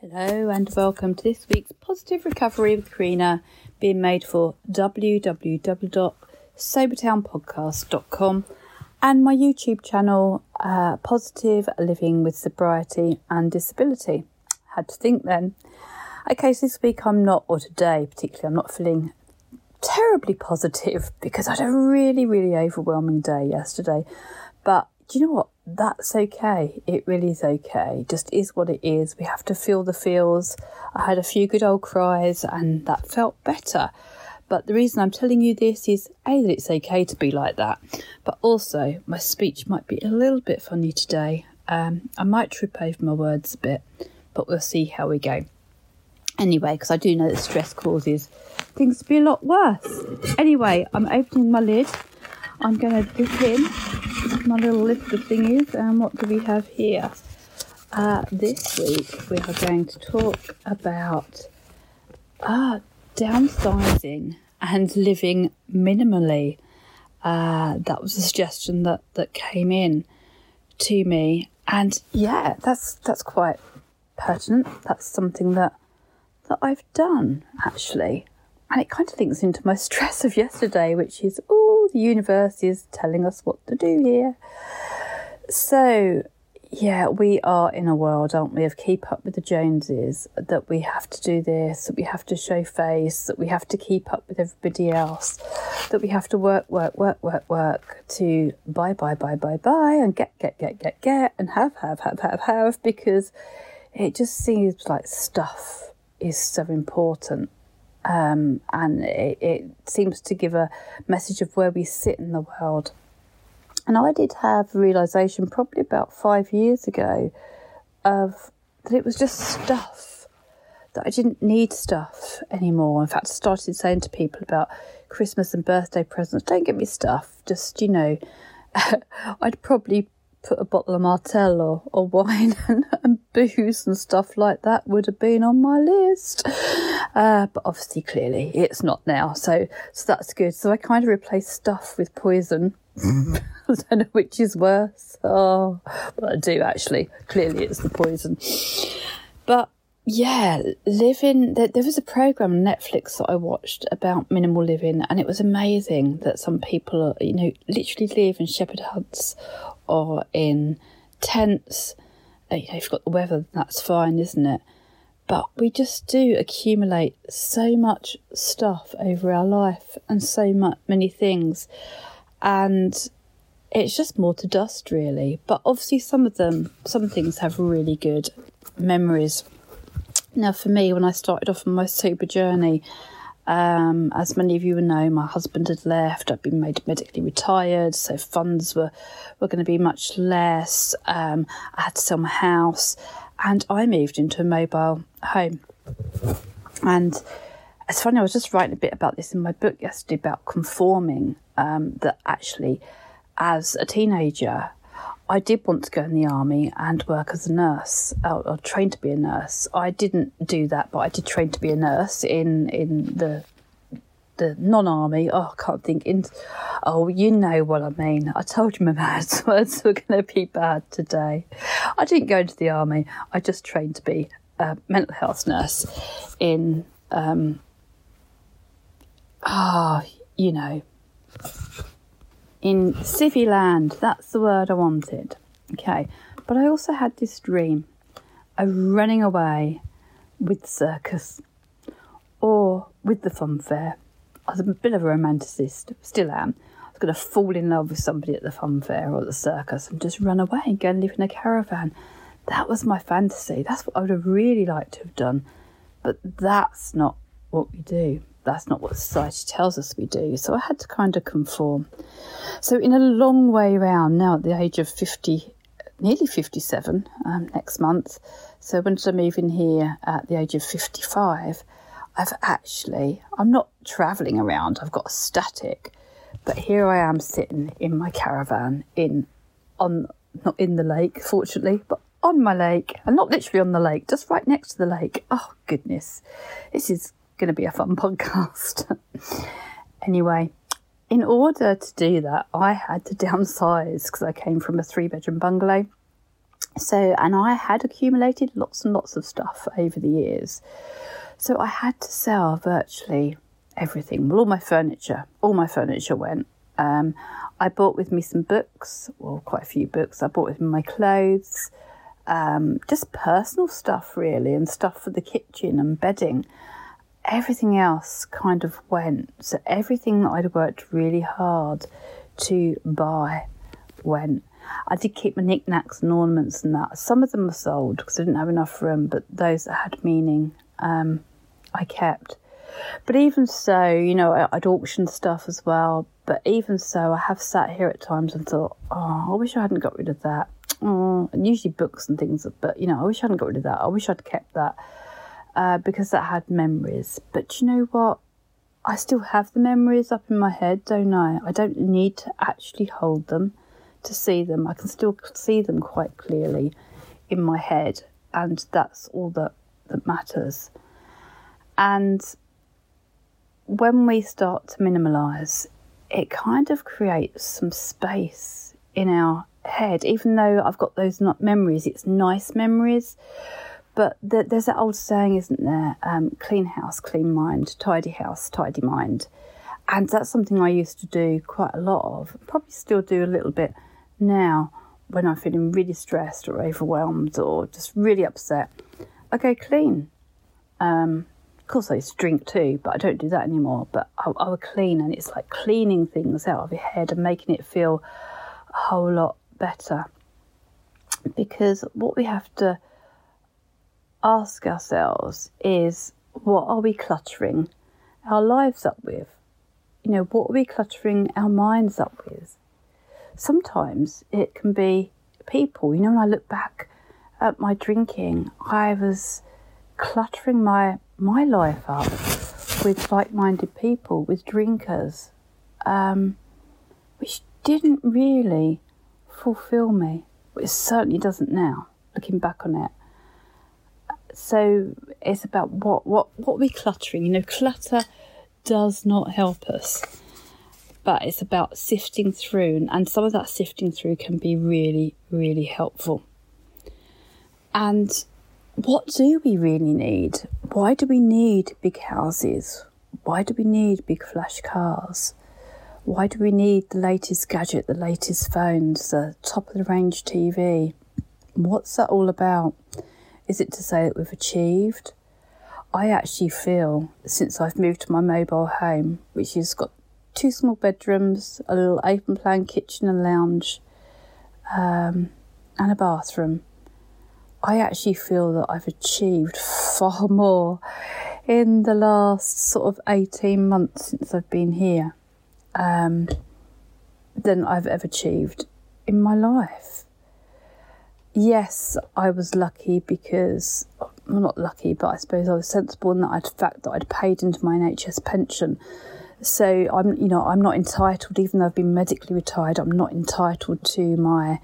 Hello and welcome to this week's Positive Recovery with Karina, being made for www.sobertownpodcast.com and my YouTube channel, uh, Positive Living with Sobriety and Disability. Had to think then. Okay, so this week I'm not, or today particularly, I'm not feeling terribly positive because I had a really, really overwhelming day yesterday. But do you know what? That's okay. It really is okay. Just is what it is. We have to feel the feels. I had a few good old cries and that felt better. But the reason I'm telling you this is A, that it's okay to be like that, but also my speech might be a little bit funny today. Um, I might trip over my words a bit, but we'll see how we go. Anyway, because I do know that stress causes things to be a lot worse. Anyway, I'm opening my lid. I'm going to dip in my little list of thingies. And what do we have here? Uh, this week we are going to talk about uh, downsizing and living minimally. Uh, that was a suggestion that, that came in to me, and yeah, that's that's quite pertinent. That's something that that I've done actually, and it kind of links into my stress of yesterday, which is oh, the universe is telling us what to do here. So yeah, we are in a world, aren't we, of keep up with the Joneses, that we have to do this, that we have to show face, that we have to keep up with everybody else, that we have to work, work, work, work, work to buy, buy, buy, buy, buy, and get, get, get, get, get, and have, have, have, have, have, because it just seems like stuff is so important. Um, and it, it seems to give a message of where we sit in the world. And I did have a realization probably about five years ago of that it was just stuff, that I didn't need stuff anymore. In fact, I started saying to people about Christmas and birthday presents, don't get me stuff, just, you know, I'd probably put a bottle of Martell or, or wine and, and, booze and stuff like that would have been on my list. Uh, but obviously, clearly, it's not now. So, so that's good. So I kind of replaced stuff with poison. I don't know which is worse. Oh, but I do actually. Clearly, it's the poison. But yeah, living. There, there was a program on Netflix that I watched about minimal living, and it was amazing that some people, you know, literally live in shepherd huts or in tents. You know, if you've got the weather, that's fine, isn't it? But we just do accumulate so much stuff over our life and so much, many things. And it's just more to dust, really. But obviously, some of them, some things have really good memories. Now, for me, when I started off on my sober journey, um, as many of you will know, my husband had left. I'd been made medically retired, so funds were, were going to be much less. Um, I had to sell my house, and I moved into a mobile home. And it's funny, I was just writing a bit about this in my book yesterday about conforming. Um, that actually, as a teenager, I did want to go in the army and work as a nurse or, or train to be a nurse. I didn't do that, but I did train to be a nurse in in the the non-army. Oh, I can't think. In oh, you know what I mean. I told you my maths words were going to be bad today. I didn't go into the army. I just trained to be a mental health nurse in um ah, oh, you know in civvy land. That's the word I wanted. Okay, but I also had this dream of running away with the circus or with the fun fair. I was a bit of a romanticist, still am. I was going to fall in love with somebody at the fun fair or the circus and just run away and go and live in a caravan. That was my fantasy. That's what I would have really liked to have done. But that's not what we do that's not what society tells us we do. So I had to kind of conform. So, in a long way round, now at the age of 50, nearly 57 um, next month, so when I move in here at the age of 55? I've actually, I'm not travelling around, I've got a static, but here I am sitting in my caravan in, on, not in the lake, fortunately, but on my lake, and not literally on the lake, just right next to the lake. Oh, goodness. This is going to be a fun podcast. anyway, in order to do that, I had to downsize because I came from a three bedroom bungalow So, and I had accumulated lots and lots of stuff over the years. So I had to sell virtually everything. Well, all my furniture, all my furniture went. Um, I bought with me some books, well, quite a few books. I bought with me my clothes, um, just personal stuff really, and stuff for the kitchen and bedding. Everything else kind of went. So everything that I'd worked really hard to buy went. I did keep my knickknacks and ornaments and that. Some of them were sold because I didn't have enough room, but those that had meaning, um, I kept. But even so, you know, I'd auction stuff as well. But even so, I have sat here at times and thought, oh, I wish I hadn't got rid of that. Oh, and usually books and things, but you know, I wish I hadn't got rid of that. I wish I'd kept that uh, because that had memories. But you know what? I still have the memories up in my head, don't I? I don't need to actually hold them to see them. I can still see them quite clearly in my head, and that's all that, that matters. And when we start to minimalize, it kind of creates some space in our head, even though I've got those not memories, it's nice memories. But the, there's that old saying, isn't there? Um, clean house, clean mind, tidy house, tidy mind. And that's something I used to do quite a lot of, probably still do a little bit now when I'm feeling really stressed or overwhelmed or just really upset. I go clean. Um, of course, I used to drink too, but I don't do that anymore. But I, I would clean, and it's like cleaning things out of your head and making it feel a whole lot better. Because what we have to ask ourselves is what are we cluttering our lives up with? You know, what are we cluttering our minds up with? Sometimes it can be people. You know, when I look back at my drinking, I was cluttering my my life up with like-minded people, with drinkers, um, which didn't really fulfill me. It certainly doesn't now, looking back on it. So it's about what what what we cluttering. You know, clutter does not help us, but it's about sifting through, and some of that sifting through can be really really helpful. And what do we really need? Why do we need big houses? Why do we need big flash cars? Why do we need the latest gadget, the latest phones, the top of the range TV? What's that all about? Is it to say that we've achieved? I actually feel since I've moved to my mobile home, which has got two small bedrooms, a little open plan kitchen and lounge, um, and a bathroom, I actually feel that I've achieved far more in the last sort of 18 months since I've been here um, than I've ever achieved in my life yes, I was lucky because, well, not lucky, but I suppose I was sensible in that I'd fact that I'd paid into my NHS pension. So I'm, you know, I'm not entitled, even though I've been medically retired, I'm not entitled to my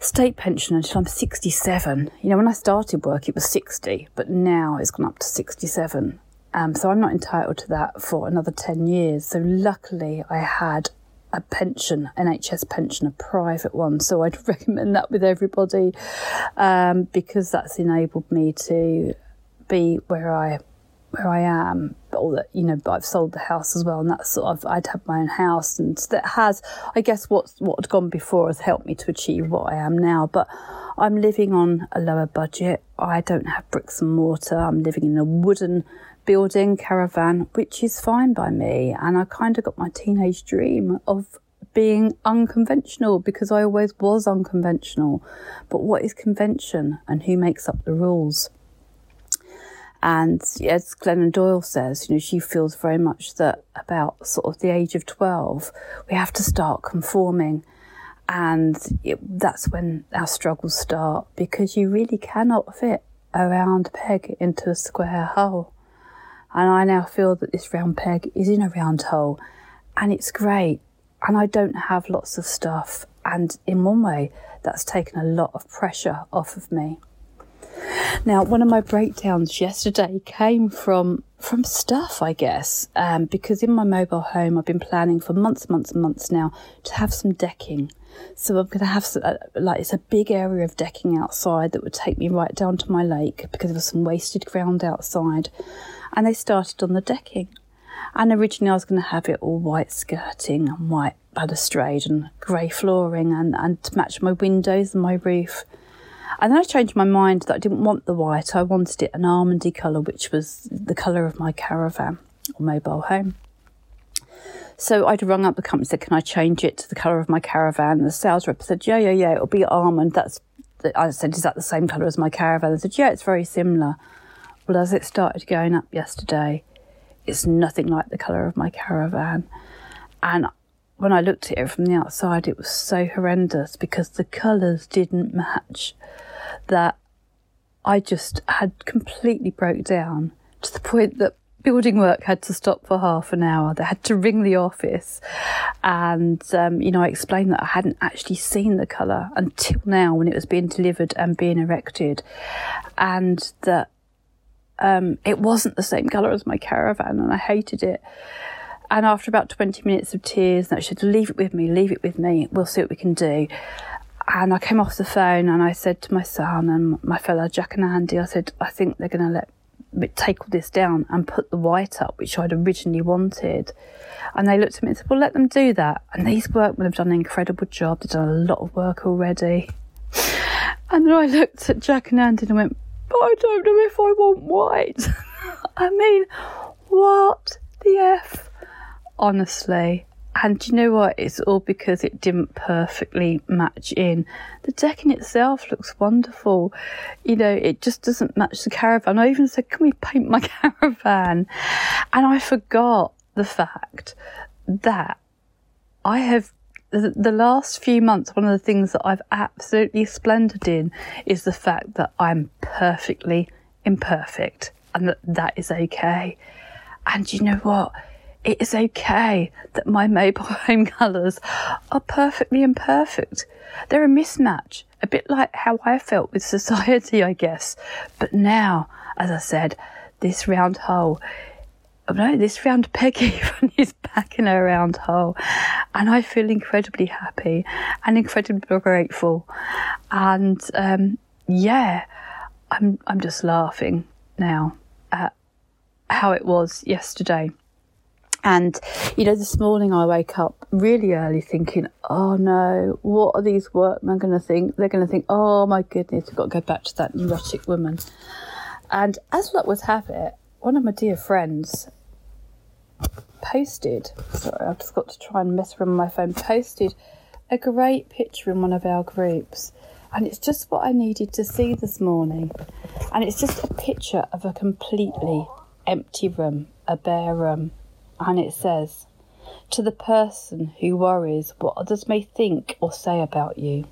state pension until I'm 67. You know, when I started work, it was 60, but now it's gone up to 67. Um, so I'm not entitled to that for another 10 years. So luckily, I had a pension, NHS pension, a private one. So I'd recommend that with everybody um, because that's enabled me to be where I where I am. All that you know, but I've sold the house as well, and that's sort of I'd have my own house, and that has, I guess, what what had gone before has helped me to achieve what I am now. But I'm living on a lower budget. I don't have bricks and mortar. I'm living in a wooden building caravan, which is fine by me. And I kind of got my teenage dream of being unconventional because I always was unconventional. But what is convention and who makes up the rules? And as Glennon Doyle says, you know, she feels very much that about sort of the age of 12, we have to start conforming. And it, that's when our struggles start because you really cannot fit a round peg into a square hole. And I now feel that this round peg is in a round hole and it's great. And I don't have lots of stuff. And in one way, that's taken a lot of pressure off of me. Now, one of my breakdowns yesterday came from from stuff, I guess, um, because in my mobile home, I've been planning for months, months, and months now to have some decking. So I'm going to have some, uh, like it's a big area of decking outside that would take me right down to my lake because there was some wasted ground outside, and they started on the decking. And originally I was going to have it all white skirting and white balustrade and grey flooring and, and to match my windows and my roof. And then I changed my mind that I didn't want the white. I wanted it an almondy colour, which was the colour of my caravan or mobile home. So I'd rung up the company and said, "Can I change it to the colour of my caravan?" And the sales rep said, "Yeah, yeah, yeah. It'll be almond. That's." I said, "Is that the same colour as my caravan?" They said, "Yeah, it's very similar." Well, as it started going up yesterday, it's nothing like the colour of my caravan, and when I looked at it from the outside, it was so horrendous because the colours didn't match. That I just had completely broke down to the point that building work had to stop for half an hour. They had to ring the office. And, um, you know, I explained that I hadn't actually seen the colour until now when it was being delivered and being erected. And that um, it wasn't the same colour as my caravan and I hated it. And after about 20 minutes of tears, I said, leave it with me, leave it with me. We'll see what we can do. And I came off the phone and I said to my son and my fellow Jack and Andy, I said, I think they're going to let take all this down and put the white up, which I'd originally wanted. And they looked at me and said, Well, let them do that. And these workmen have done an incredible job. They've done a lot of work already. And then I looked at Jack and Andy and went, But I don't know if I want white. I mean, what the F? Honestly. And you know what? It's all because it didn't perfectly match in. The decking itself looks wonderful. You know, it just doesn't match the caravan. I even said, Can we paint my caravan? And I forgot the fact that I have the, last few months, one of the things that I've absolutely splendid in is the fact that I'm perfectly imperfect and that that is okay. And you know what? It is okay that my mobile home colours are perfectly imperfect. They're a mismatch, a bit like how I felt with society, I guess. But now, as I said, this round hole, oh no, this round peg even is back in a round hole. And I feel incredibly happy and incredibly grateful. And um, yeah, I'm, I'm just laughing now at how it was yesterday and, you know, this morning I wake up really early thinking, oh no, what are these workmen going to think? They're going to think, oh my goodness, we've got to go back to that neurotic woman. And as luck would have it, one of my dear friends posted, sorry, I've just got to try and mess around my phone, posted a great picture in one of our groups. And it's just what I needed to see this morning. And it's just a picture of a completely empty room, a bare room and it says, To the person who worries what others may think or say about you,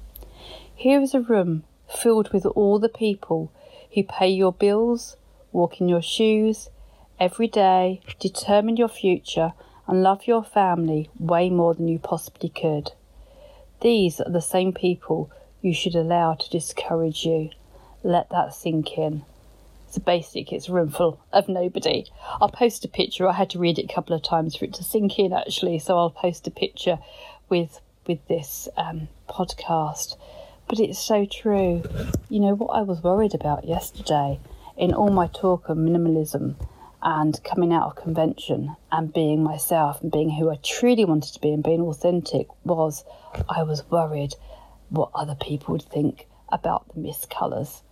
here is a room filled with all the people who pay your bills, walk in your shoes every day, determine your future, and love your family way more than you possibly could. These are the same people you should allow to discourage you. Let that sink in. It's a basic, it's a room full of nobody. I'll post a picture. I had to read it a couple of times for it to sink in actually, so I'll post a picture with with this um, podcast. But it's so true. You know what I was worried about yesterday in all my talk of minimalism and coming out of convention and being myself and being who I truly wanted to be and being authentic was I was worried what other people would think about the mist colours.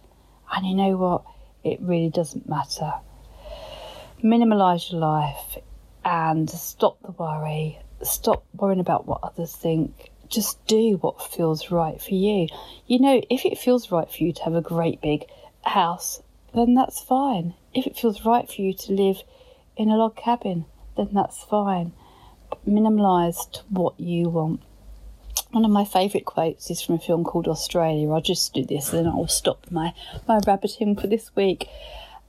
And you know what? It really doesn't matter. Minimalize your life and stop the worry. Stop worrying about what others think. Just do what feels right for you. You know, if it feels right for you to have a great big house, then that's fine. If it feels right for you to live in a log cabin, then that's fine. Minimalize to what you want. One of my favourite quotes is from a film called Australia. I'll just do this and then I'll stop my, my rabbiting for this week.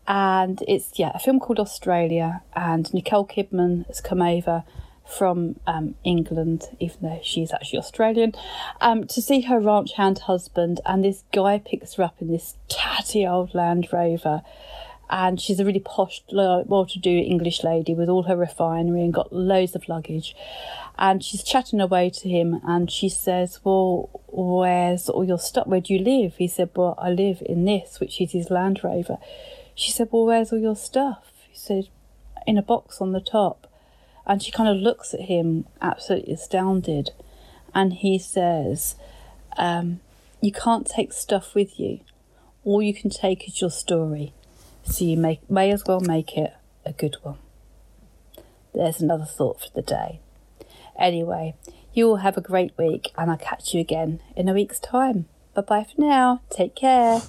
And it's, yeah, a film called Australia. And Nicole Kidman has come over from um, England, even though she's actually Australian, um, to see her ranch hand husband. And this guy picks her up in this tatty old Land Rover. And she's a really posh, well-to-do English lady with all her refinery and got loads of luggage. And she's chatting away to him, and she says, "Well, where's all your stuff? Where do you live?" He said, "Well, I live in this, which is his Land Rover." She said, "Well, where's all your stuff?" He said, "In a box on the top." And she kind of looks at him, absolutely astounded, and he says, um, "You can't take stuff with you. All you can take is your story." So you may, may as well make it a good one. There's another thought for the day. Anyway, you all have a great week and I'll catch you again in a week's time. Bye bye for now. Take care.